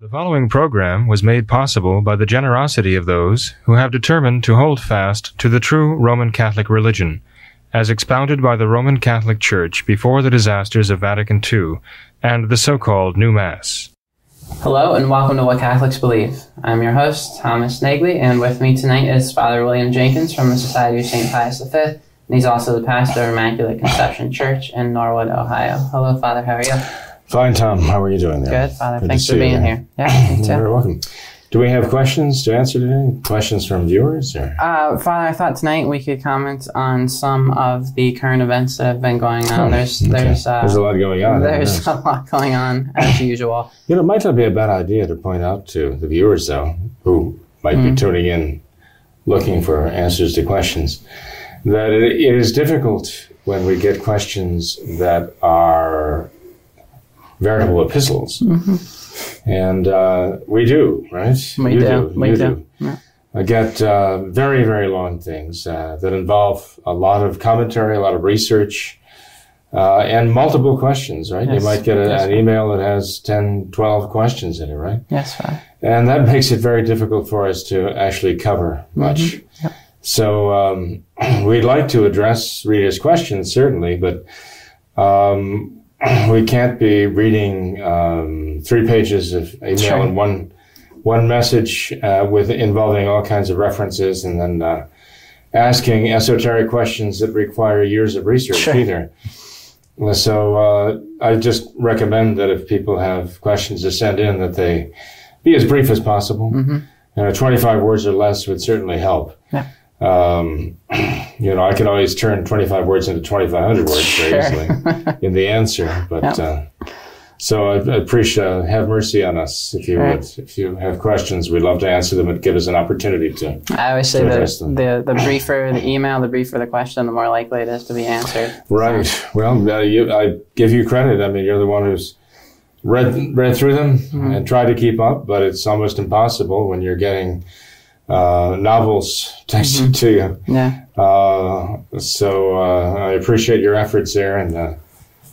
The following program was made possible by the generosity of those who have determined to hold fast to the true Roman Catholic religion, as expounded by the Roman Catholic Church before the disasters of Vatican II and the so called New Mass. Hello and welcome to What Catholics Believe. I'm your host, Thomas Nagley, and with me tonight is Father William Jenkins from the Society of St. Pius V, and he's also the pastor of Immaculate Conception Church in Norwood, Ohio. Hello, Father, how are you? Fine, Tom. How are you doing there? Good, Father. Good Thanks for being here. Yeah, me You're very welcome. Do we have questions to answer today? Questions from viewers? Or? Uh, Father, I thought tonight we could comment on some of the current events that have been going on. Oh, There's, okay. there's, uh, There's a lot going on. there's a lot going on as usual. You know, it might not be a bad idea to point out to the viewers, though, who might Mm. be tuning in looking for answers to questions, that it, it is difficult when we get questions that are veritable epistles. And uh, we do, right? Mm-hmm. We you do, we you do, yeah. I get uh, very, very long things uh, that involve a lot of commentary, a lot of research, uh, and multiple questions, right? Yes, You might get a, an email that has 10, 12 questions in it, right? Yes. And that makes it very difficult for us to actually cover much. Mm-hmm. Yep. So um, we'd like to address readers' questions, certainly, but um, we can't be reading um, three pages of email Sure. in one one message uh, with involving all kinds of references, and then uh, asking esoteric questions that require years of research Sure. either. So uh, I just recommend that if people have questions to send in, that they be as brief as possible. Mm-hmm. You know, 25 words or less would certainly help. Um, you know, I can always turn 25 words into 2,500 words very Sure. easily in the answer. But uh, so I, I appreciate uh, have mercy on us if you Sure. would. If you have questions, we'd love to answer them and give us an opportunity to. I always say that the, the briefer the email, the briefer the question, the more likely it is to be answered. Right. Well, uh, you, I give you credit. I mean, you're the one who's read read through them Mm-hmm. and tried to keep up, but it's almost impossible when you're getting uh, novels texted Mm-hmm. to you. Yeah. Uh, so uh, I appreciate your efforts there, and uh,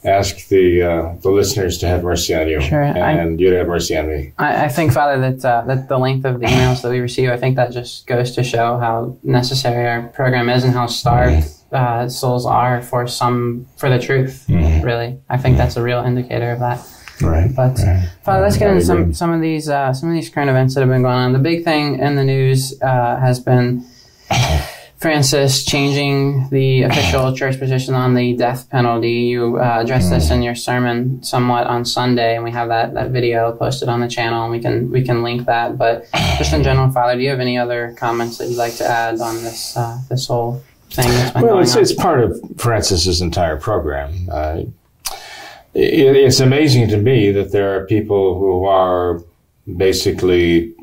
ask the uh, the listeners to have mercy on you, Sure, I- and you to have mercy on me. I, I think, Father, that uh, that the length of the emails that we receive, I think that just goes to show how necessary our program is and how starved uh, souls are for some for the truth. Really, I think that's a real indicator of that. Right. But right. Father, let's get into some, some of these uh, some of these current events that have been going on. The big thing in the news uh, has been Francis changing the official church position on the death penalty. You uh, addressed this in your sermon somewhat on Sunday, and we have that, that video posted on the channel, and we can we can link that. But just in general, Father, do you have any other comments that you'd like to add on this uh, this whole thing that's Well, it's, on? it's part of Francis's entire program. Uh, it, it's amazing to me that there are people who are basically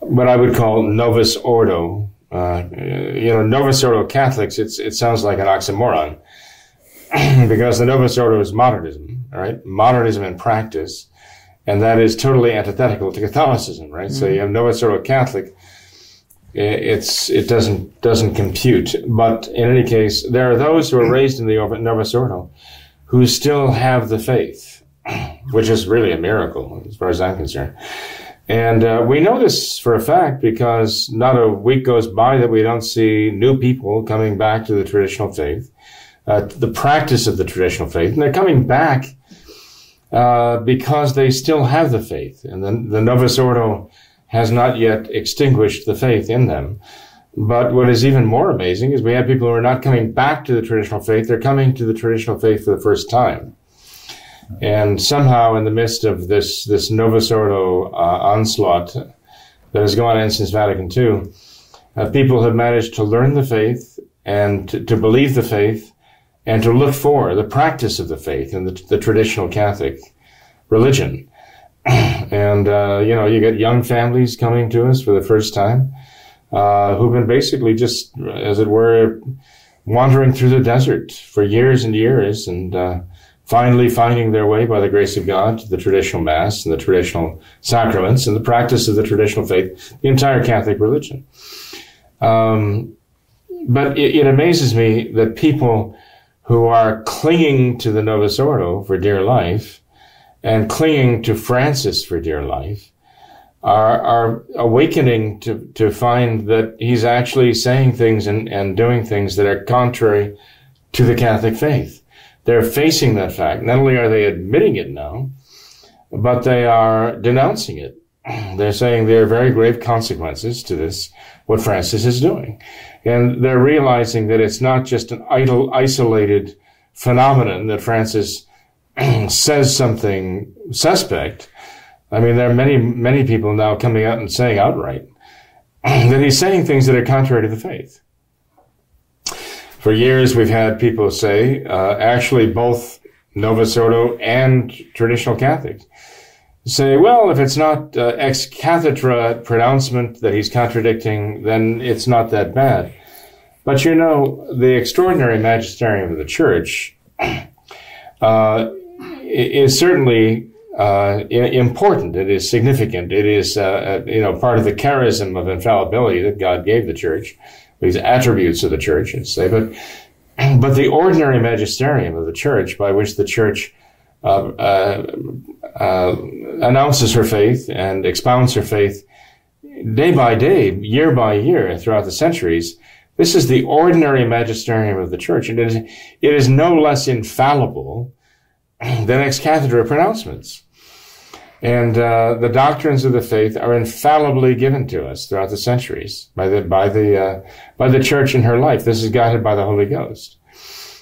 what I would call novus ordo. Uh, you know, novus ordo Catholics. It's it sounds like an oxymoron because the novus ordo is modernism, right? Modernism in practice, and that is totally antithetical to Catholicism, right? So you have novus ordo Catholic it's it doesn't doesn't compute. But in any case, there are those who are raised in the Novus Ordo who still have the faith, which is really a miracle as far as I'm concerned. And uh, we know this for a fact because not a week goes by that we don't see new people coming back to the traditional faith, uh, the practice of the traditional faith, and they're coming back uh, because they still have the faith, and the, the Novus Ordo has not yet extinguished the faith in them. But what is even more amazing is we have people who are not coming back to the traditional faith, they're coming to the traditional faith for the first time. And somehow, in the midst of this, this Novus Ordo uh, onslaught that has gone on since Vatican II, uh, people have managed to learn the faith and to, to believe the faith and to look for the practice of the faith in the, the traditional Catholic religion. and uh, you know, you get young families coming to us for the first time uh, who've been basically just, as it were, wandering through the desert for years and years, and uh, finally finding their way by the grace of God to the traditional Mass and the traditional sacraments and the practice of the traditional faith, the entire Catholic religion. Um, but it, it amazes me that people who are clinging to the Novus Ordo for dear life and clinging to Francis for dear life are, are awakening to, to find that he's actually saying things and, and doing things that are contrary to the Catholic faith. They're facing that fact. Not only are they admitting it now, but they are denouncing it. They're saying there are very grave consequences to this, what Francis is doing. And they're realizing that it's not just an idle, isolated phenomenon that Francis says something suspect. I mean, there are many, many people now coming out and saying outright that he's saying things that are contrary to the faith. For years, we've had people say, uh, actually, both Novus Ordo and traditional Catholics say, well, if it's not uh, ex cathedra pronouncement that he's contradicting, then it's not that bad. But you know, the extraordinary magisterium of the church uh, is certainly uh, important. It is significant. It is, uh, uh, you know, part of the charism of infallibility that God gave the church, these attributes of the church, I'd say. But, but the ordinary magisterium of the church, by which the church uh, uh, uh, announces her faith and expounds her faith day by day, year by year, throughout the centuries, this is the ordinary magisterium of the church, and it is, it is no less infallible than ex cathedra pronouncements. And uh, the doctrines of the faith are infallibly given to us throughout the centuries by the by the uh, by the church in her life. This is guided by the Holy Ghost.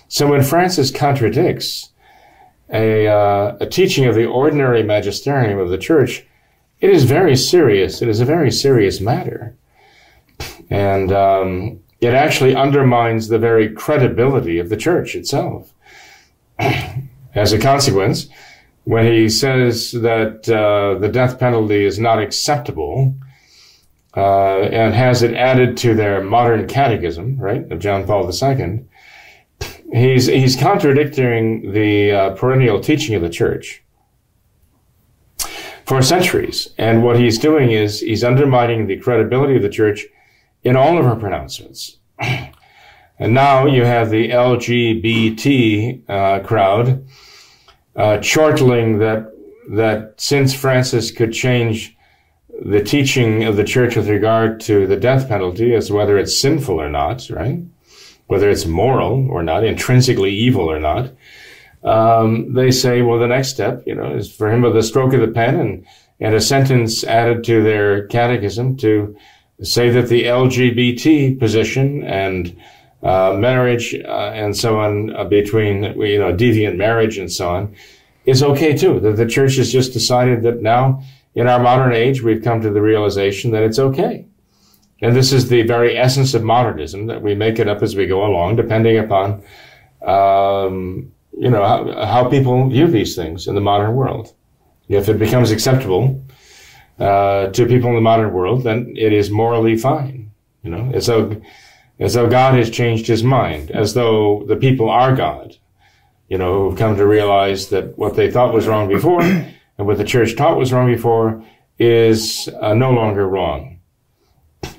So when Francis contradicts a, uh, a teaching of the ordinary magisterium of the church, it is very serious. It is a very serious matter, and um, it actually undermines the very credibility of the church itself. As a consequence, when he says that uh, the death penalty is not acceptable uh, and has it added to their modern catechism, right, of John Paul II, he's, he's contradicting the uh, perennial teaching of the church for centuries. And what he's doing is he's undermining the credibility of the church in all of her pronouncements. and now you have the LGBT uh, crowd uh, chortling that that since Francis could change the teaching of the church with regard to the death penalty as whether it's sinful or not, right? Whether it's moral or not, intrinsically evil or not. Um, they say, well, the next step, you know, is for him with a stroke of the pen and, and a sentence added to their catechism to say that the LGBT position and uh, marriage uh, and so on uh, between you know deviant marriage and so on is okay too. That the church has just decided that now in our modern age we've come to the realization that it's okay. And this is the very essence of modernism that we make it up as we go along, depending upon um, you know how, how, people view these things in the modern world. If it becomes acceptable uh, to people in the modern world, then it is morally fine. You know, it's a as though God has changed his mind, as though the people are God, you know, who've come to realize that what they thought was wrong before and what the church taught was wrong before is uh, no longer wrong.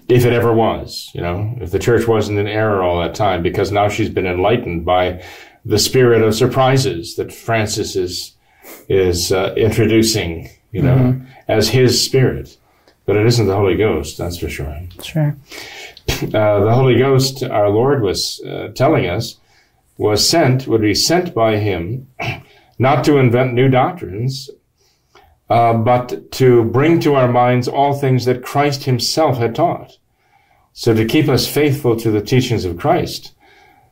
If it ever was, you know, if the church wasn't in error all that time, because now she's been enlightened by the spirit of surprises that Francis is, is uh, introducing, you know, mm-hmm. as his spirit. But it isn't the Holy Ghost, that's for sure. Sure the Holy Ghost, our Lord was uh, telling us, was sent, would be sent by Him, not to invent new doctrines, uh, but to bring to our minds all things that Christ Himself had taught. So to keep us faithful to the teachings of Christ,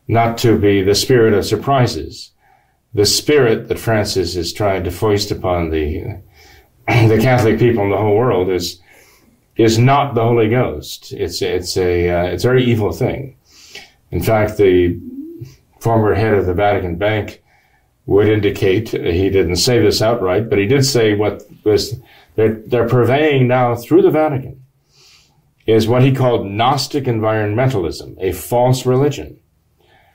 not to be the spirit of surprises, the spirit that Francis is trying to foist upon the the Catholic people in the whole world is is not the Holy Ghost. It's it's a uh, it's a very evil thing. In fact, the former head of the Vatican Bank would indicate uh, he didn't say this outright, but he did say what was they're they're purveying now through the Vatican is what he called Gnostic environmentalism, a false religion,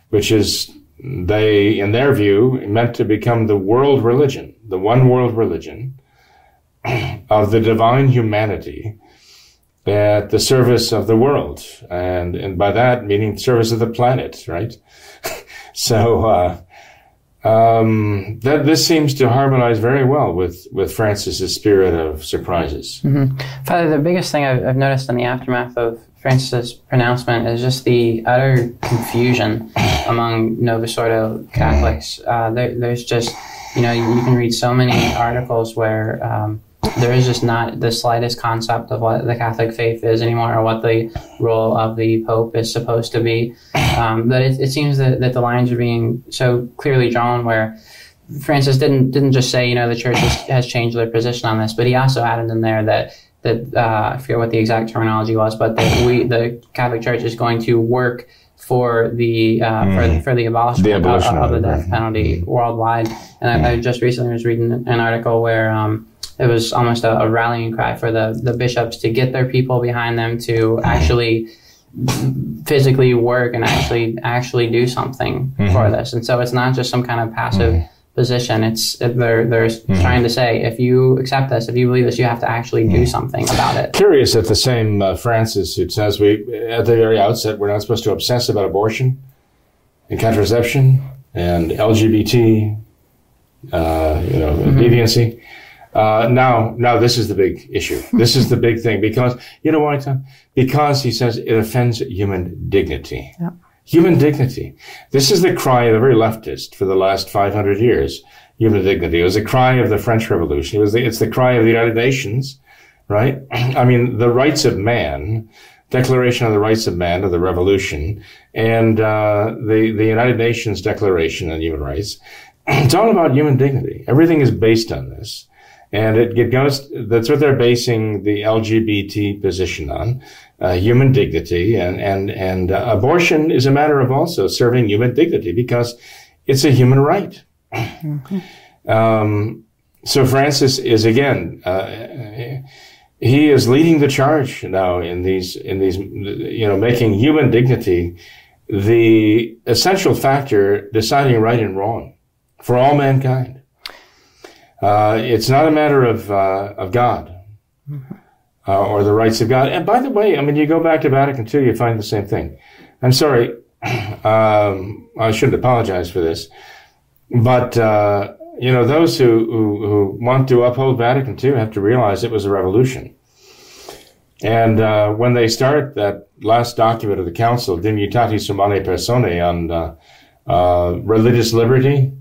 which is they, in their view, meant to become the world religion, the one world religion of the divine humanity at the service of the world, and and by that meaning service of the planet, right? so uh, um, that this seems to harmonize very well with with Francis's spirit of surprises. Mm-hmm. Father, the biggest thing I've, I've, noticed in the aftermath of Francis's pronouncement is just the utter confusion among Novus Ordo Catholics. Uh, there, there's just, you know, you, you, can read so many articles where. Um, there is just not the slightest concept of what the Catholic faith is anymore or what the role of the Pope is supposed to be. Um, but it, it seems that, that the lines are being so clearly drawn where Francis didn't didn't just say, you know, the church has, has changed their position on this, but he also added in there that that uh, I forget what the exact terminology was, but that we the Catholic Church is going to work for the uh, mm. for, for the abolition, the abolition of, of, the death penalty mm. worldwide. And I, I, just recently was reading an article where um, it was almost a, a, rallying cry for the, the bishops to get their people behind them to actually physically work and actually actually do something mm-hmm. for this. And so it's not just some kind of passive mm-hmm. position. It's they're they're mm-hmm. trying to say if you accept this, if you believe this, you have to actually do mm-hmm. something about it. Curious that the same uh, Francis who says we at the very outset we're not supposed to obsess about abortion and contraception and LGBT, uh, you know, mm-hmm. Uh, now, now this is the big issue. This is the big thing because you know why, Tom? Because he says it offends human dignity. Yeah. Human dignity. This is the cry of the very leftist for the last 500 years. Human dignity. It was the cry of the French Revolution. It was the, it's the cry of the United Nations, right? I mean, the rights of man, Declaration of the Rights of Man of the Revolution, and uh, the the United Nations Declaration on Human Rights. It's all about human dignity. Everything is based on this. And it, it goes, that's what they're basing the LGBT position on, uh, human dignity. And, and, and uh, abortion is a matter of also serving human dignity because it's a human right. Mm-hmm. Um, so Francis is again, uh, he is leading the charge now in these, in these, you know, making human dignity the essential factor deciding right and wrong for all mankind. Uh, it's not a matter of uh, of God uh, or the rights of God. And by the way, I mean you go back to Vatican II, you find the same thing. I'm sorry, um, I shouldn't apologize for this, but uh, you know those who, who, who want to uphold Vatican II have to realize it was a revolution. And uh, when they start that last document of the Council, Dignitatis Humanae Personae, on religious liberty,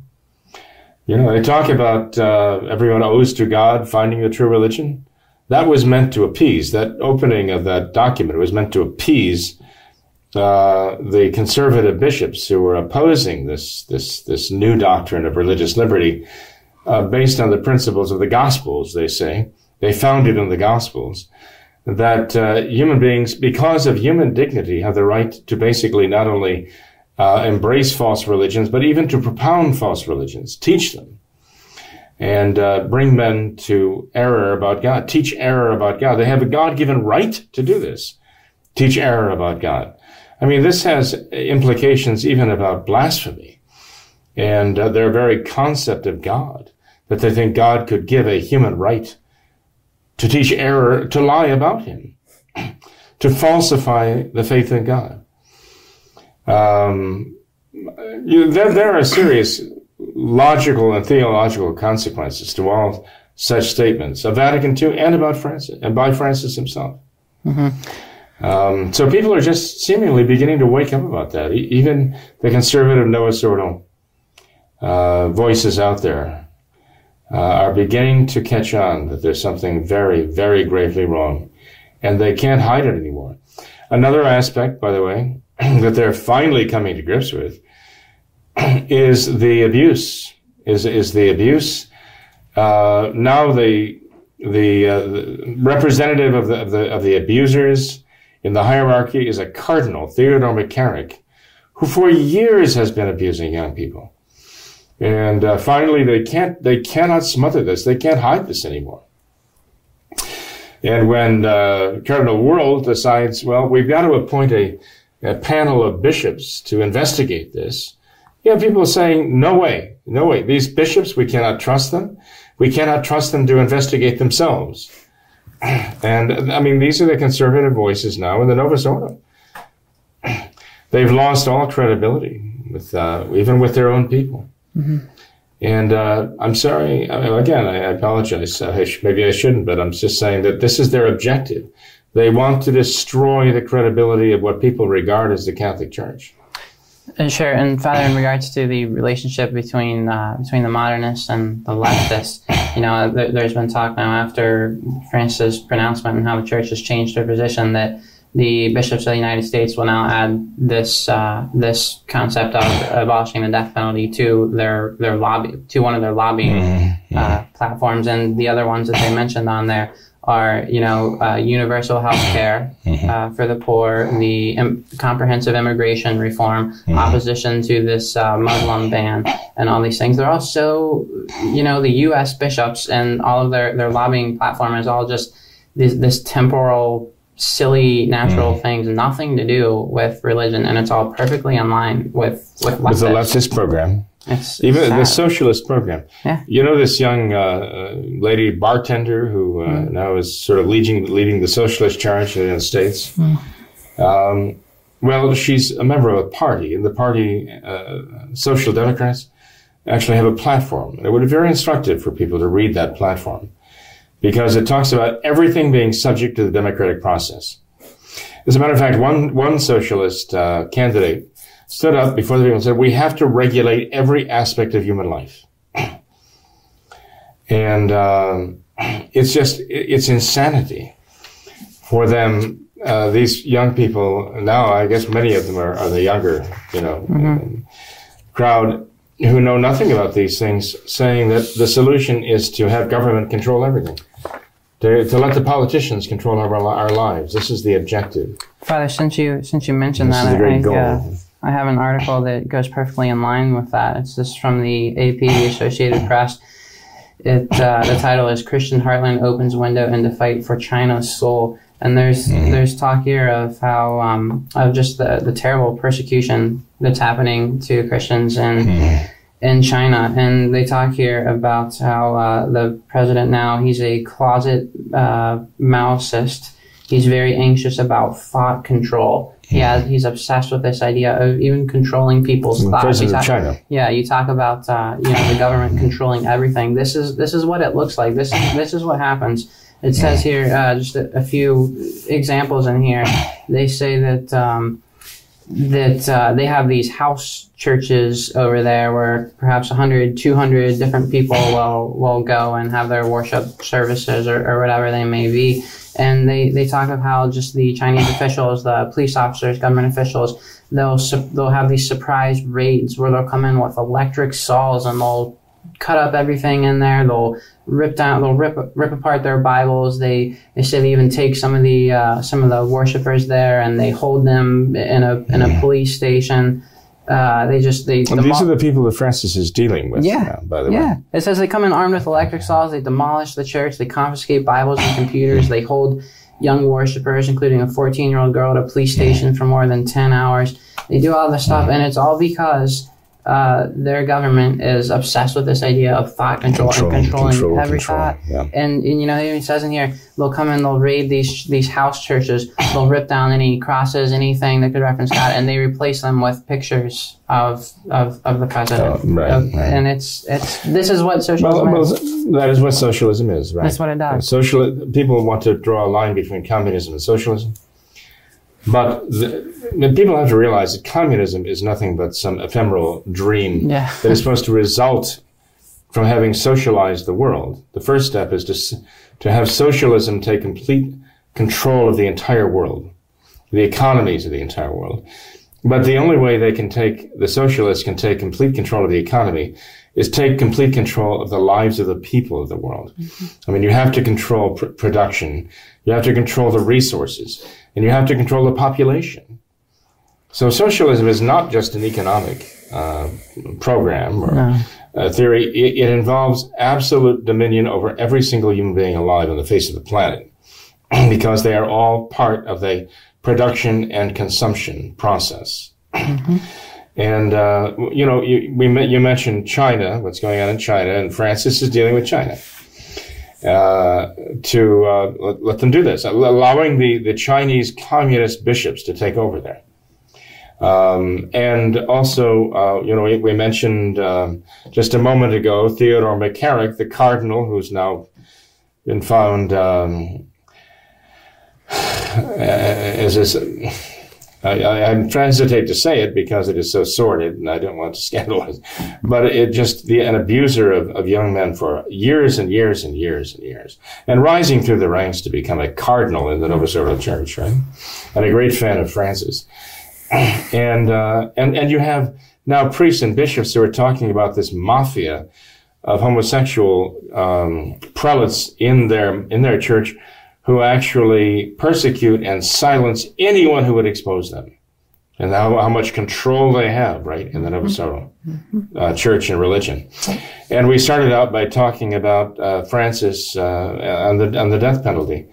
you know, they talk about uh, everyone owes to God finding the true religion. That was meant to appease. That opening of that document was meant to appease uh, the conservative bishops who were opposing this this this new doctrine of religious liberty, uh, based on the principles of the Gospels. They say they found it in the Gospels that uh, human beings, because of human dignity, have the right to basically not only uh, embrace false religions, but even to propound false religions, teach them, and uh, bring men to error about God, teach error about God. They have a God given right to do this, teach error about God. I mean, this has implications even about blasphemy and uh, their very concept of God, that they think God could give a human right to teach error, to lie about him, to falsify the faith in God. Um, you, there, there are serious logical and theological consequences to all such statements of Vatican II and about Francis and by Francis himself. Mm-hmm. Um, so people are just seemingly beginning to wake up about that. E- even the conservative Novus Ordo uh, voices out there uh, are beginning to catch on that there's something very, very gravely wrong, and they can't hide it anymore. Another aspect, by the way, that they're finally coming to grips with is the abuse. Is is the abuse? Uh, now the the, uh, the representative of the, of the of the abusers in the hierarchy is a cardinal, Theodore McCarrick, who for years has been abusing young people. And uh, finally, they can't they cannot smother this. They can't hide this anymore. And when uh, Cardinal Wuerl decides, well, we've got to appoint a a panel of bishops to investigate this, you have people saying, no way, no way. These bishops, we cannot trust them. We cannot trust them to investigate themselves. And I mean, these are the conservative voices now in the Novus Ordo. They've lost all credibility with, uh, even with their own people. Mm-hmm. And uh, I'm sorry, I mean, again, I apologize. I sh- maybe I shouldn't, but I'm just saying that this is their objective. They want to destroy the credibility of what people regard as the Catholic Church. And sure, and Father, in regards to the relationship between uh, between the modernists and the leftists, you know, th- there's been talk now after Francis' pronouncement and how the Church has changed their position that the bishops of the United States will now add this uh, this concept of abolishing the death penalty to their their lobby to one of their lobbying mm-hmm. uh, platforms, and the other ones that they mentioned on there are you know uh, universal health care mm-hmm. Uh, for the poor, the Im- comprehensive immigration reform, mm-hmm. opposition to this uh, Muslim ban, and all these things. They're all so you know the U.S. bishops and all of their their lobbying platform is all just this, this temporal silly natural mm. things, nothing to do with religion, and it's all perfectly in line with with, with the leftist program. It's Even sad. the socialist program. Yeah. You know this young uh, lady bartender who uh, mm. now is sort of leading leading the socialist charge in the United States. Mm. Um, well, she's a member of a party, and the party, uh, Social Democrats, actually have a platform. It would be very instructive for people to read that platform because it talks about everything being subject to the democratic process. As a matter of fact, one, one socialist uh, candidate stood up before the people and said, We have to regulate every aspect of human life. and um, it's just, it's insanity for them. Uh, these young people now, I guess many of them are, are the younger, you know, mm-hmm. crowd who know nothing about these things, saying that the solution is to have government control everything to, to let the politicians control our, our lives. This is the objective. Father, since you since you mentioned this that, I, uh, I have an article that goes perfectly in line with that. It's just from the AP, the Associated Press. It uh, the title is Christian Heartland opens window into fight for China's soul. And there's mm-hmm. there's talk here of how um, of just the, the terrible persecution that's happening to Christians and mm-hmm in China, and they talk here about how uh, the president now he's a closet uh, Maoist. He's very anxious about thought control. He has, he's obsessed with this idea of even controlling people's thoughts. President talk, of China. Yeah, you talk about uh, you know the government controlling everything. This is this is what it looks like. This is this is what happens. It says here uh, just a, a, few examples in here. They say that. Um, that uh, they have these house churches over there where perhaps 100 200 different people will will go and have their worship services or, or whatever they may be. And they, they talk of how just the Chinese officials, the police officers, government officials, they'll they'll have these surprise raids where they'll come in with electric saws and they'll cut up everything in there. They'll rip down, they'll rip rip apart their Bibles. They they say they even take some of the uh, some of the worshippers there and they hold them in a in a police station. Uh, they just they. Well, these are the people that Francis is dealing with. Yeah, now, by the yeah. way. It says they come in armed with electric saws. They demolish the church. They confiscate Bibles and computers. They hold young worshippers, including a 14 year old girl, at a police station for more than 10 hours. They do all this stuff, and it's all because uh, their government is obsessed with this idea of thought control, control and controlling control, every control, thought. Yeah. And, and, you know, it says in here, they'll come in, they'll raid these these house churches, they'll rip down any crosses, anything that could reference God, and they replace them with pictures of of, of the president. Oh, right, of, right, And it's it's this is what socialism well, is. Well, that is what socialism is, right? That's what it does. Social people want to draw a line between communism and socialism. But the, people have to realize that communism is nothing but some ephemeral dream yeah. that is supposed to result from having socialized the world. The first step is to, to have socialism take complete control of the entire world, the economies of the entire world. But the only way they can take, the socialists can take complete control of the economy is take complete control of the lives of the people of the world. Mm-hmm. I mean, you have to control pr- production. You have to control the resources and you have to control the population. So socialism is not just an economic uh, program or no. theory. It, it, involves absolute dominion over every single human being alive on the face of the planet because they are all part of the production and consumption process. Mm-hmm. And uh, you know, you, we you mentioned China, what's going on in China, and Francis is dealing with China. Uh, to uh, let, let, them do this, allowing the, the Chinese communist bishops to take over there. Um, and also, uh, you know, we, we mentioned um, just a moment ago Theodore McCarrick, the cardinal, who's now been found um, as this. I, I, I hesitate to say it because it is so sordid, and I don't want to scandalize. But it just the, an abuser of, of young men for years and years and years and years, and rising through the ranks to become a cardinal in the Novus Ordo Church, right? And a great fan of Francis and uh, and and you have now priests and bishops who are talking about this mafia of homosexual um, prelates in their in their church who actually persecute and silence anyone who would expose them, and how, how much control they have, right, in the Novus Ordo uh, church and religion. And we started out by talking about uh, Francis uh, on the on the death penalty.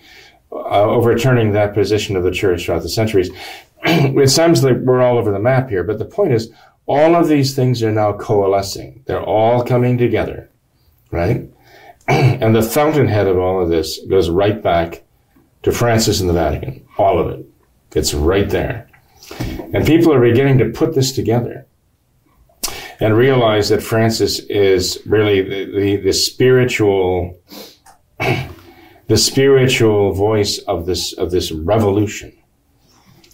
Uh, overturning that position of the church throughout the centuries. it sounds like we're all over the map here, but the point is, all of these things are now coalescing. They're all coming together, right? and the fountainhead of all of this goes right back to Francis and the Vatican. All of it. It's right there. And people are beginning to put this together and realize that Francis is really the, the, the spiritual the spiritual voice of this of this revolution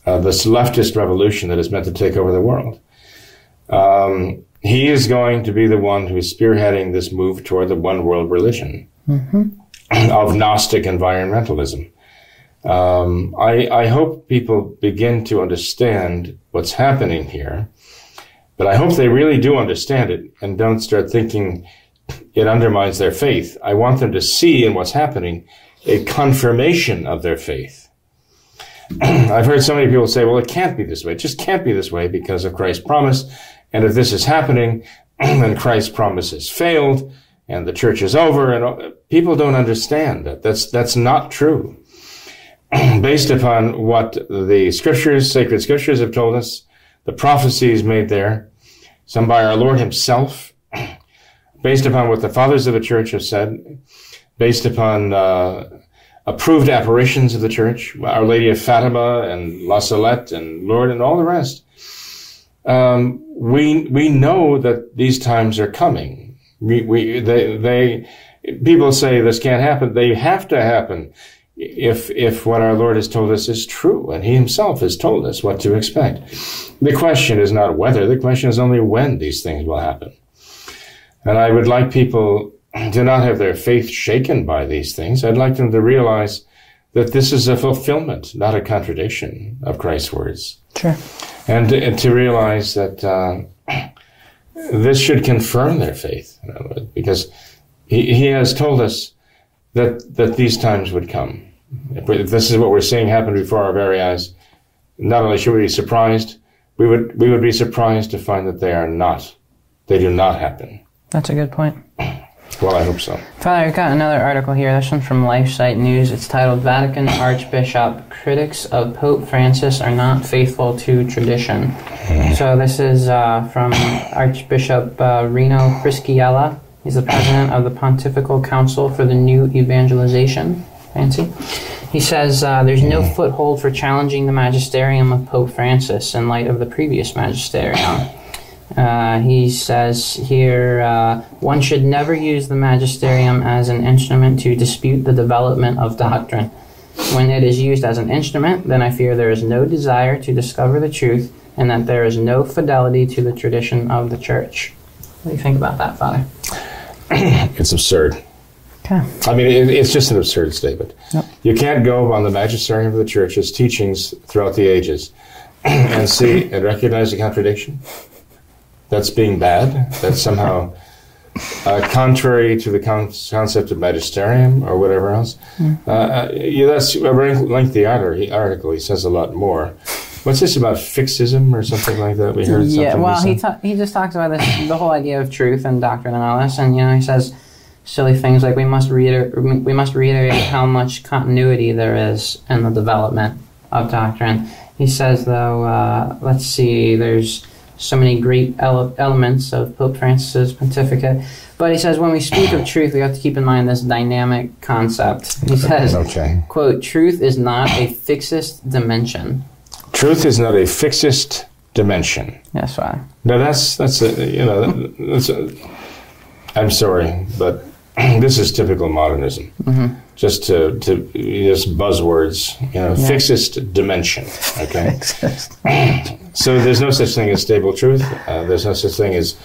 uh, this leftist revolution that is meant to take over the world. Um, he is going to be the one who is spearheading this move toward the one world religion mm-hmm. of Gnostic environmentalism. Um, I, I, hope people begin to understand what's happening here, but I hope they really do understand it and don't start thinking it undermines their faith. I want them to see in what's happening a confirmation of their faith. I've heard so many people say, well, it can't be this way. It just can't be this way because of Christ's promise. And if this is happening, then Christ's promise has failed and the church is over. And people don't understand that. That's, that's not true. Based upon what the scriptures, sacred scriptures have told us, the prophecies made there, some by our Lord himself, based upon what the fathers of the church have said, based upon uh, approved apparitions of the church, Our Lady of Fatima and La Salette and Lourdes and all the rest. Um, we we know that these times are coming. We, we they they people say this can't happen. They have to happen if if what our Lord has told us is true, and He Himself has told us what to expect. The question is not whether. The question is only when these things will happen. And I would like people to not have their faith shaken by these things. I'd like them to realize that this is a fulfillment, not a contradiction of Christ's words. Sure. And, and to realize that uh, this should confirm their faith, because he, he has told us that, that these times would come. If this is what we're seeing happen before our very eyes, not only should we be surprised, we would, we would be surprised to find that they are not. They do not happen. That's a good point. Well, I hope so. Father, I've got another article here. This one's from LifeSite News. It's titled Vatican Archbishop Critics of Pope Francis Are Not Faithful to Tradition. So, this is uh, from Archbishop uh, Rino Fisichella. He's the president of the Pontifical Council for the New Evangelization. Fancy. He says uh, there's no foothold for challenging the magisterium of Pope Francis in light of the previous magisterium. Uh, he says here uh, one should never use the magisterium as an instrument to dispute the development of doctrine. When it is used as an instrument, then I fear there is no desire to discover the truth and that there is no fidelity to the tradition of the church. What do you think about that, Father? it's absurd. Okay. I mean, it, it's just an absurd statement. Yep. You can't go on the magisterium of the church's teachings throughout the ages and see and recognize a contradiction that's being bad. That's somehow uh, contrary to the con- concept of magisterium or whatever else. Mm. Uh, yeah, that's a very lengthy article. He says a lot more. What's this about fixism or something like that? We heard something yeah, well, he ta- he just talks about this, the whole idea of truth and doctrine and all this, and you know, he says silly things like we must reiter- we must reiterate how much continuity there is in the development of doctrine. He says, though, uh, let's see, there's so many great ele- elements of Pope Francis's pontificate. But he says when we speak of truth, we have to keep in mind this dynamic concept. He says, okay. "quote Truth is not a fixed dimension." Truth is not a fixed dimension. Yes, Father. Now that's that's a, you know that's a, I'm sorry, but this is typical modernism. Mm-hmm. Just to to just buzzwords, you know, Yeah. fixist dimension. Okay, so there's no such thing as stable truth. Uh, there's no such thing as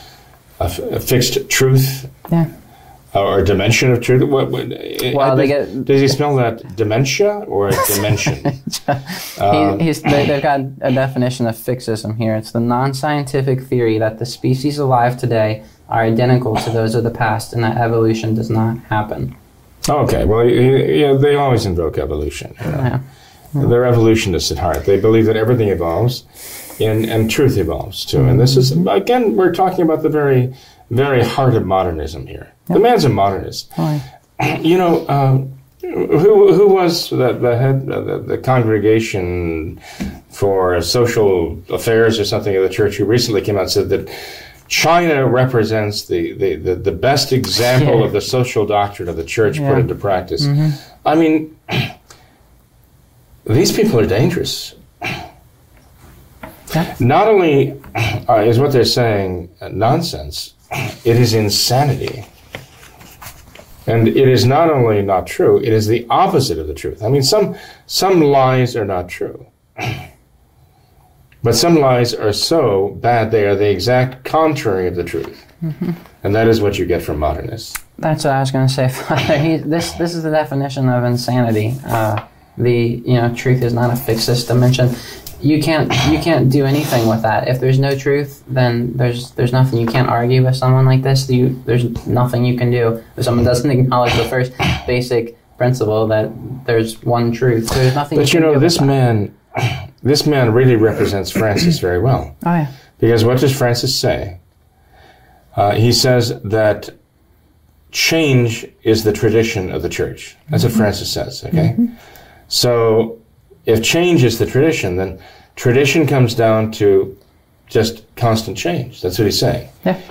a, f- a fixed truth Yeah. or a dimension of truth. What, what, Well, uh, they does, get- does he spell that dementia or dimension? Um, he, he's, they, they've got a definition of fixism here. It's the non-scientific theory that the species alive today are identical to those of the past, and that evolution does not happen. Okay, well, you, you know, they always invoke evolution. you know. Yeah. They're evolutionists at heart. They believe that everything evolves, and, and truth evolves too. And this is again, we're talking about the very, very heart of modernism here. The man's a modernist. Why? You know, um, who who was the, the head of the, the congregation for social affairs or something of the church who recently came out and said that China represents the, the, the, the best example Yeah. of the social doctrine of the church Yeah. put into practice. I mean, these people are dangerous. Yeah. Not only uh, is what they're saying uh, nonsense, it is insanity. And it is not only not true, it is the opposite of the truth. I mean, some, some lies are not true. But some lies are so bad they are the exact contrary of the truth. And that is what you get from modernists. That's what I was going to say, Father. He, this this is the definition of insanity. Uh, the you know truth is not a fixed dimension. You can't you can't do anything with that. If there's no truth, then there's there's nothing. You can't argue with someone like this. You there's nothing you can do if someone doesn't acknowledge the first basic principle that there's one truth. There's nothing. But you, you can know, do this man, this man really represents Francis very well. Oh yeah. Because what does Francis say? Uh, he says that change is the tradition of the church. That's what Francis says, okay? So if change is the tradition, then tradition comes down to just constant change. That's what he's saying. Yeah.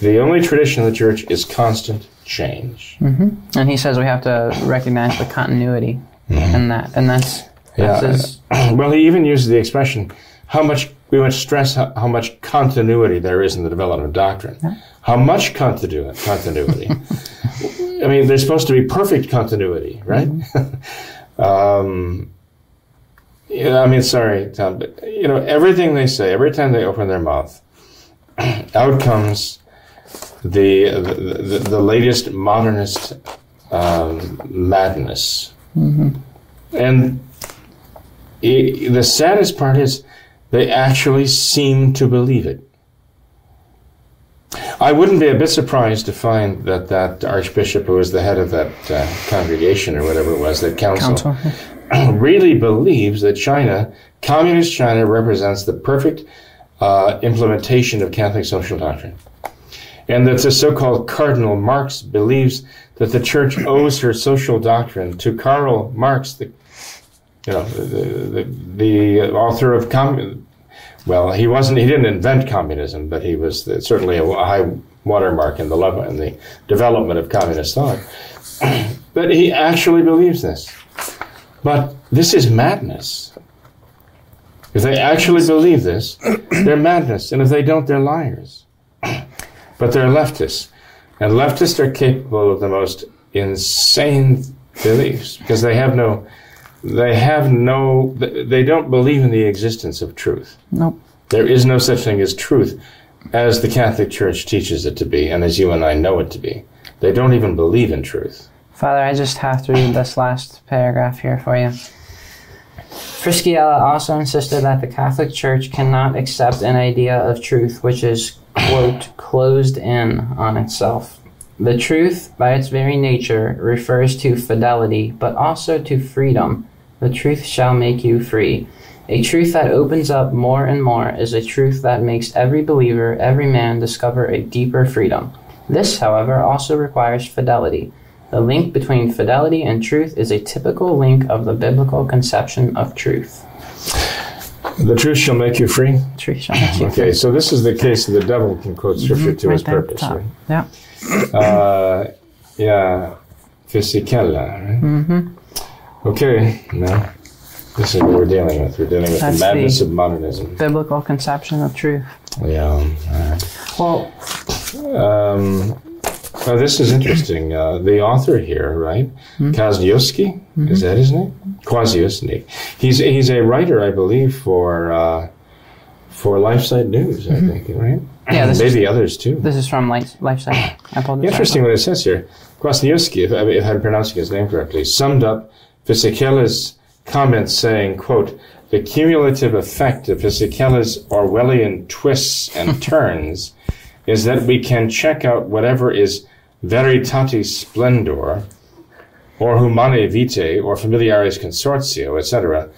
The only tradition of the church is constant change. Mm-hmm. And he says we have to recognize the continuity, and that and that's that's Yeah. his, well, he even uses the expression how much we must stress how, how much continuity there is in the development of doctrine. How much continu- continuity? I mean, there's supposed to be perfect continuity, right? um, yeah, I mean, sorry, Tom, but you know, everything they say, every time they open their mouth, out comes the the, the, the latest modernist um, madness, and i the saddest part is they actually seem to believe it. I wouldn't be a bit surprised to find that that archbishop who was the head of that uh, congregation or whatever it was, that council, council. really believes that China, communist China, represents the perfect uh, implementation of Catholic social doctrine. And that the so called Cardinal Marx believes that the church owes her social doctrine to Karl Marx, the you know, the, the, the author of communism. Well, he wasn't. He didn't invent communism, but he was certainly a high watermark in the love in the development of communist thought. but he actually believes this. But this is madness. If they actually believe this, they're madness, and if they don't, they're liars. But they're leftists, and leftists are capable of the most insane beliefs because they have no they have no they don't believe in the existence of truth Nope. there is no such thing as truth as the catholic church teaches it to be and as you and i know it to be they don't even believe in truth Father, I just have to read this last paragraph here for you. Fisichella also insisted that the Catholic Church cannot accept an idea of truth which is, quote, closed in on itself. The truth, by its very nature, refers to fidelity, but also to freedom. The truth shall make you free. A truth that opens up more and more is a truth that makes every believer, every man, discover a deeper freedom. This, however, also requires fidelity. The link between fidelity and truth is a typical link of the biblical conception of truth. the truth shall make you free Truth shall make you okay so this is the case of the devil can quote scripture to his Mm-hmm. Right there at the purpose right? Yeah. uh, yeah Fisichella, right? Mm-hmm. okay now This is what we're dealing with. We're dealing with That's the madness the- of modernism. Biblical conception of truth. Yeah. Well, Um, oh, this is interesting. Uh, the author here, right? Kazniewski, is that his name? Kwasniewski. He's he's a writer, I believe, for uh, for LifeSite News. I think, right? Yeah, this maybe others too. this is from Life, Lifesite. I pulled Interesting what it says here. Kwasniewski, if, if I'm pronouncing his name correctly, summed up Fisichella's comments saying, quote, the cumulative effect of Fisichella's Orwellian twists and turns is that we can check out whatever is veritatis splendor, or humanae vitae, or familiaris consortio, etc.,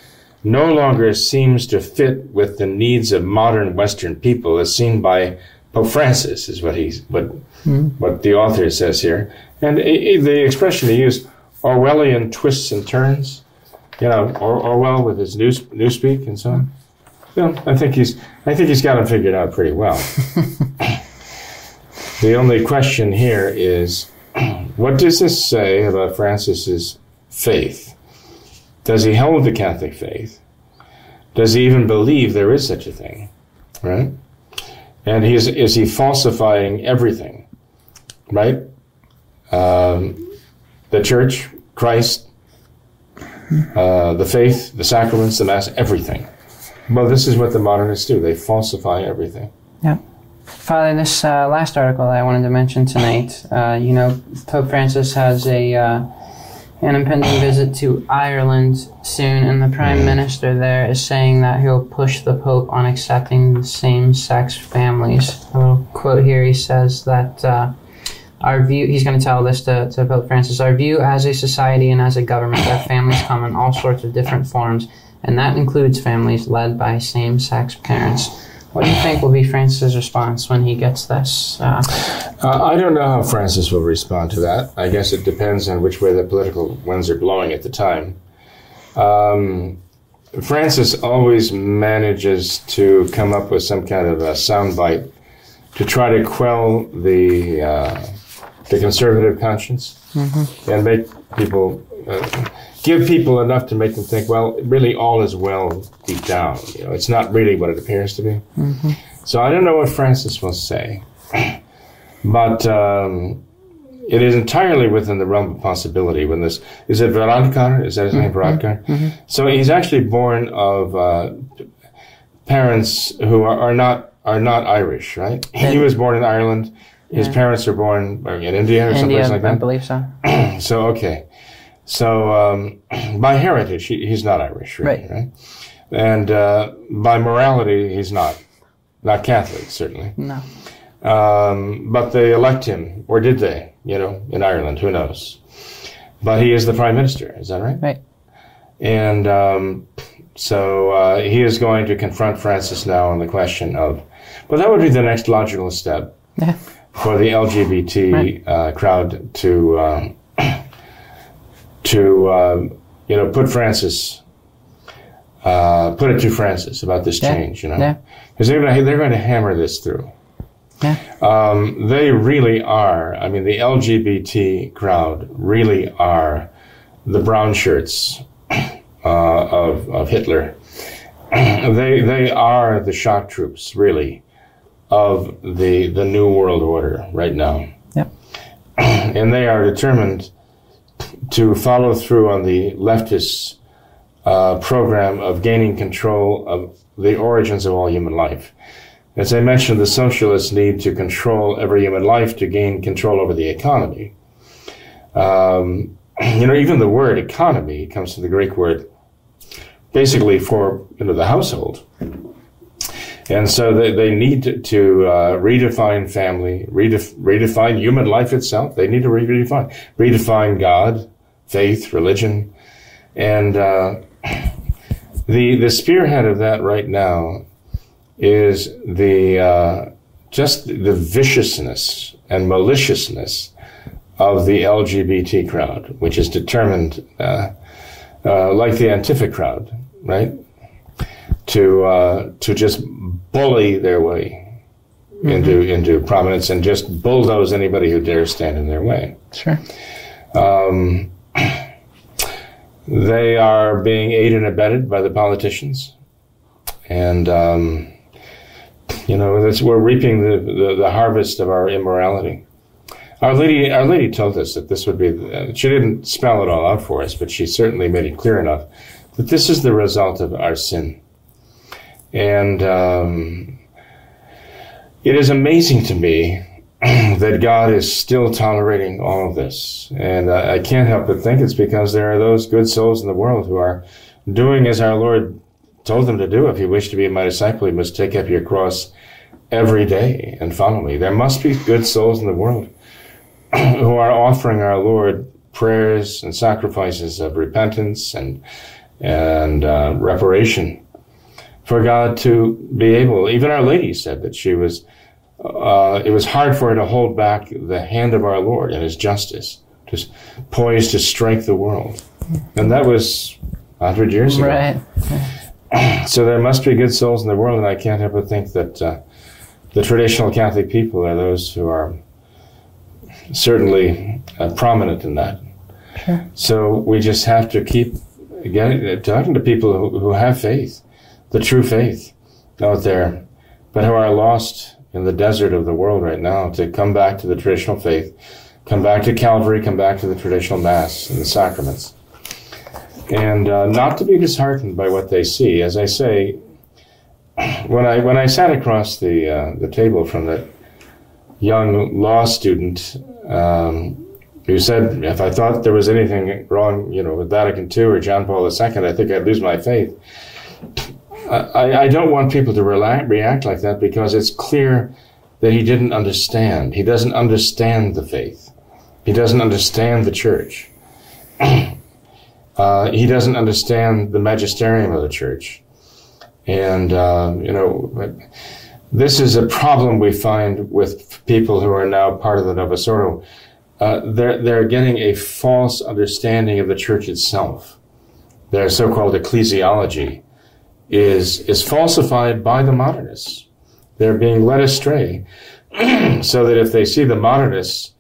no longer seems to fit with the needs of modern Western people as seen by Pope Francis, is what he's what hmm. what the author says here. And the expression he used, Orwellian twists and turns, you know, or, Orwell with his news newspeak and so on. Hmm. Well, I think he's I think he's got them figured out pretty well. the only question here is, what does this say about Francis's faith? Does he hold the Catholic faith? Does he even believe there is such a thing? Right? And he's, is he falsifying everything? Right? Um, the church, Christ, uh, the faith, the sacraments, the Mass, everything. Well, this is what the modernists do. They falsify everything. Yeah. Father, this uh, last article that I wanted to mention tonight, uh, you know, Pope Francis has a uh, an impending visit to Ireland soon, and the Prime Minister there is saying that he'll push the Pope on accepting same-sex families. A little quote here: He says that. Uh, our view, he's going to tell this to, to Pope Francis, our view as a society and as a government that families come in all sorts of different forms, and that includes families led by same sex parents. What do you think will be Francis' response when he gets this? Uh, Uh, I don't know how Francis will respond to that. I guess it depends on which way the political winds are blowing at the time. Um, Francis always manages to come up with some kind of a soundbite to try to quell the uh, the conservative conscience and make people uh, give people enough to make them think, well, really all is well deep down. You know, it's not really what it appears to be. So I don't know what Francis will say. But um, it is entirely within the realm of possibility when this is it Varadkar? Is that his name, Varadkar? So he's actually born of uh, parents who are, are not are not Irish, right? he was born in Ireland. His Yeah. parents are born in India or India, someplace like that. I believe so. So okay, so um, by heritage he, he's not Irish, really, Right. right? And uh, by morality he's not, not Catholic certainly. No. Um, but they elect him, or did they? You know, in Ireland, who knows? But he is the prime minister. Is that right? Right. And um, so uh, he is going to confront Francis now on the question of. but that would be the next logical step for the LGBT Right. uh, crowd to um, to um, you know put Francis uh, put it to Francis about this Yeah. change. You know, Yeah. because they're going to they're going to hammer this through. Yeah. Um, they really are. I mean, the LGBT crowd really are the brown shirts uh, of of Hitler. they they are the shock troops, really, of the the new world order right now. Yep. and they are determined to follow through on the leftists' uh, program of gaining control of the origins of all human life. As I mentioned, the socialists need to control every human life to gain control over the economy. Um, you know, even the word economy comes from the Greek word basically for you know the household. And so they, they need to, to uh, redefine family, redef, redefine human life itself. They need to re- redefine, redefine God, faith, religion, and uh, the the spearhead of that right now is the uh, just the viciousness and maliciousness of the LGBT crowd, which is determined, uh, uh, like the Antifa crowd, right, to uh, to just bully their way into into prominence and just bulldoze anybody who dares stand in their way. Sure. Um, they are being aided and abetted by the politicians. And, um, you know, we're reaping the, the, the, harvest of our immorality. Our lady, our lady told us that this would be, uh, she didn't spell it all out for us, but she certainly made it clear enough that this is the result of our sin. And um, it is amazing to me that God is still tolerating all of this. And I can't help but think it's because there are those good souls in the world who are doing as our Lord told them to do. If you wish to be my disciple, you must take up your cross every day and follow me. There must be good souls in the world who are offering our Lord prayers and sacrifices of repentance and and uh, reparation for God to be able. Even Our Lady said that she was. Uh, it was hard for her to hold back the hand of our Lord and His justice, just poised to strike the world, and that was hundred years ago. Right. so there must be good souls in the world, and I can't help but think that uh, the traditional Catholic people are those who are certainly uh, prominent in that. Sure. So we just have to keep again, talking to people who, who have faith, the true faith out there, but who are lost in the desert of the world right now to come back to the traditional faith, come back to Calvary, come back to the traditional Mass and the sacraments. And uh, not to be disheartened by what they see. As I say, when I when I sat across the uh, the table from that young law student um, who said if I thought there was anything wrong, you know, with Vatican II or John Paul II, I think I'd lose my faith. I, I don't want people to react like that because it's clear that he didn't understand. He doesn't understand the faith. He doesn't understand the church. uh, he doesn't understand the magisterium of the church. And, uh, you know, this is a problem we find with people who are now part of the Novus Ordo uh, they're, they're getting a false understanding of the church itself. Their so-called ecclesiology is, is falsified by the modernists. They're being led astray so that if they see the modernists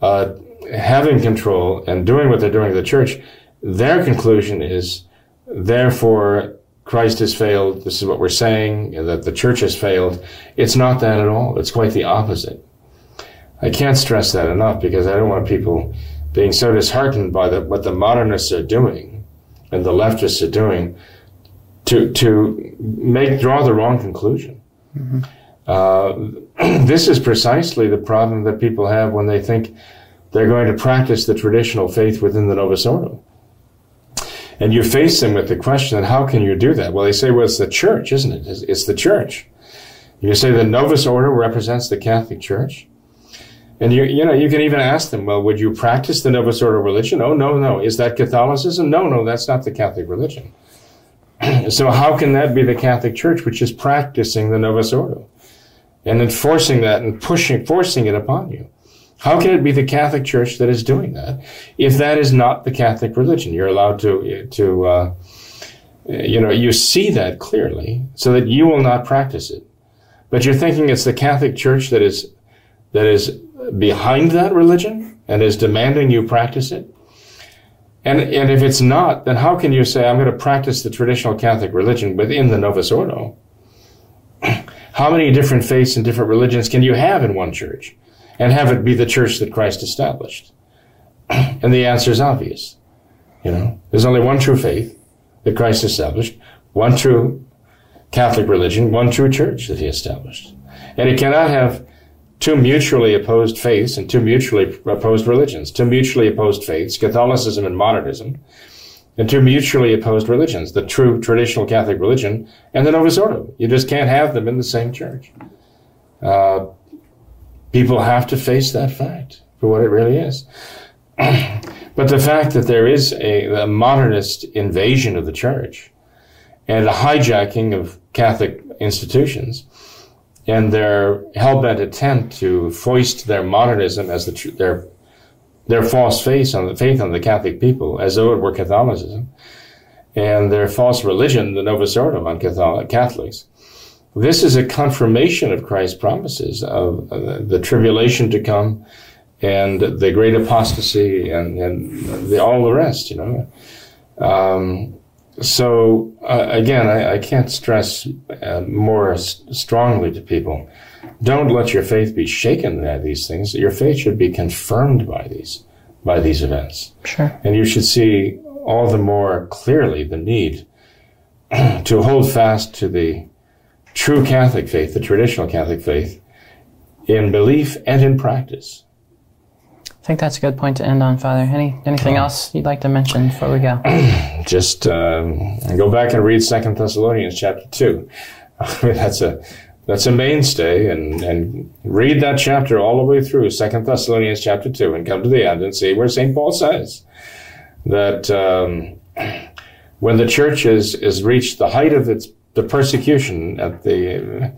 uh, having control and doing what they're doing to the church, their conclusion is, therefore, Christ has failed. This is what we're saying, that the church has failed. It's not that at all. It's quite the opposite. I can't stress that enough because I don't want people being so disheartened by the, what the modernists are doing and the leftists are doing to to make draw the wrong conclusion. Mm-hmm. Uh, this is precisely the problem that people have when they think they're going to practice the traditional faith within the Novus Ordo. And you face them with the question, how can you do that? Well, they say, well, it's the church, isn't it? It's, it's the church. You say the Novus Ordo represents the Catholic Church. And you, you know, you can even ask them, well, would you practice the Novus Ordo religion? Oh, no, no. Is that Catholicism? No, no, that's not the Catholic religion. so how can that be the Catholic Church, which is practicing the Novus Ordo and enforcing that and pushing, forcing it upon you? How can it be the Catholic Church that is doing that if that is not the Catholic religion? You're allowed to, to, uh, you know, you see that clearly so that you will not practice it. But you're thinking it's the Catholic Church that is, that is behind that religion and is demanding you practice it? And, and if it's not, then how can you say, I'm going to practice the traditional Catholic religion within the Novus Ordo? How many different faiths and different religions can you have in one church and have it be the church that Christ established? and the answer is obvious. You know, there's only one true faith that Christ established, one true Catholic religion, one true church that he established. And it cannot have two mutually opposed faiths and two mutually opposed religions, two mutually opposed faiths, Catholicism and modernism, and two mutually opposed religions, the true traditional Catholic religion and the Novus Ordo. You just can't have them in the same church. Uh, people have to face that fact for what it really is. but the fact that there is a, a modernist invasion of the church and a hijacking of Catholic institutions and their hell-bent attempt to foist their modernism as the tr- their their false faith on the faith on the Catholic people as though it were Catholicism, and their false religion, the Novus Ordo, on Catholic, Catholics. This is a confirmation of Christ's promises of uh, the tribulation to come and the great apostasy and, and the, all the rest, you know. Um, so uh, again, I, I, can't stress uh, more s- strongly to people: don't let your faith be shaken by these things. Your faith should be confirmed by these by these events. Sure. And you should see all the more clearly the need to hold fast to the true Catholic faith, the traditional Catholic faith, in belief and in practice. I think that's a good point to end on, Father. Any anything else you'd like to mention before we go? Just um, go back and read Second Thessalonians chapter two. I mean, that's a that's a mainstay, and and read that chapter all the way through Second Thessalonians chapter two, and come to the end and see where Saint Paul says that um, when the church is is reached the height of its the persecution at the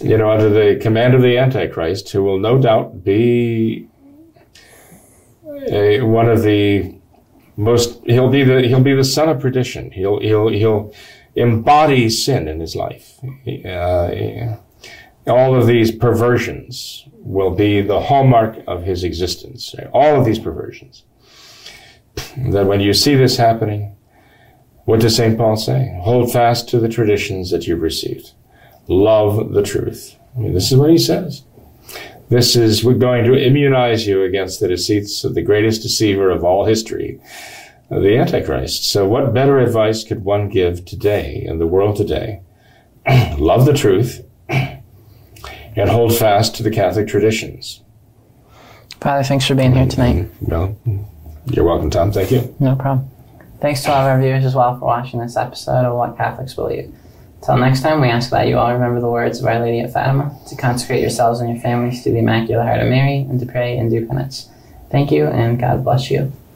you know under the command of the Antichrist, who will no doubt be a, one of the most he'll be the he'll be the son of perdition. He'll he'll he'll embody sin in his life. Uh, all of these perversions will be the hallmark of his existence. All of these perversions. That when you see this happening, what does St. Paul say? Hold fast to the traditions that you've received. Love the truth. I mean, this is what he says. This is we're going to immunize you against the deceits of the greatest deceiver of all history, the Antichrist. So, what better advice could one give today in the world today? Love the truth and hold fast to the Catholic traditions. Father, thanks for being here tonight. Mm-hmm. Well, you're welcome, Tom. Thank you. No problem. Thanks to all of our viewers as well for watching this episode of What Catholics Believe. Till next time, we ask that you all remember the words of Our Lady at Fatima, to consecrate yourselves and your families to the Immaculate Heart of Mary, and to pray and do penance. Thank you, and God bless you.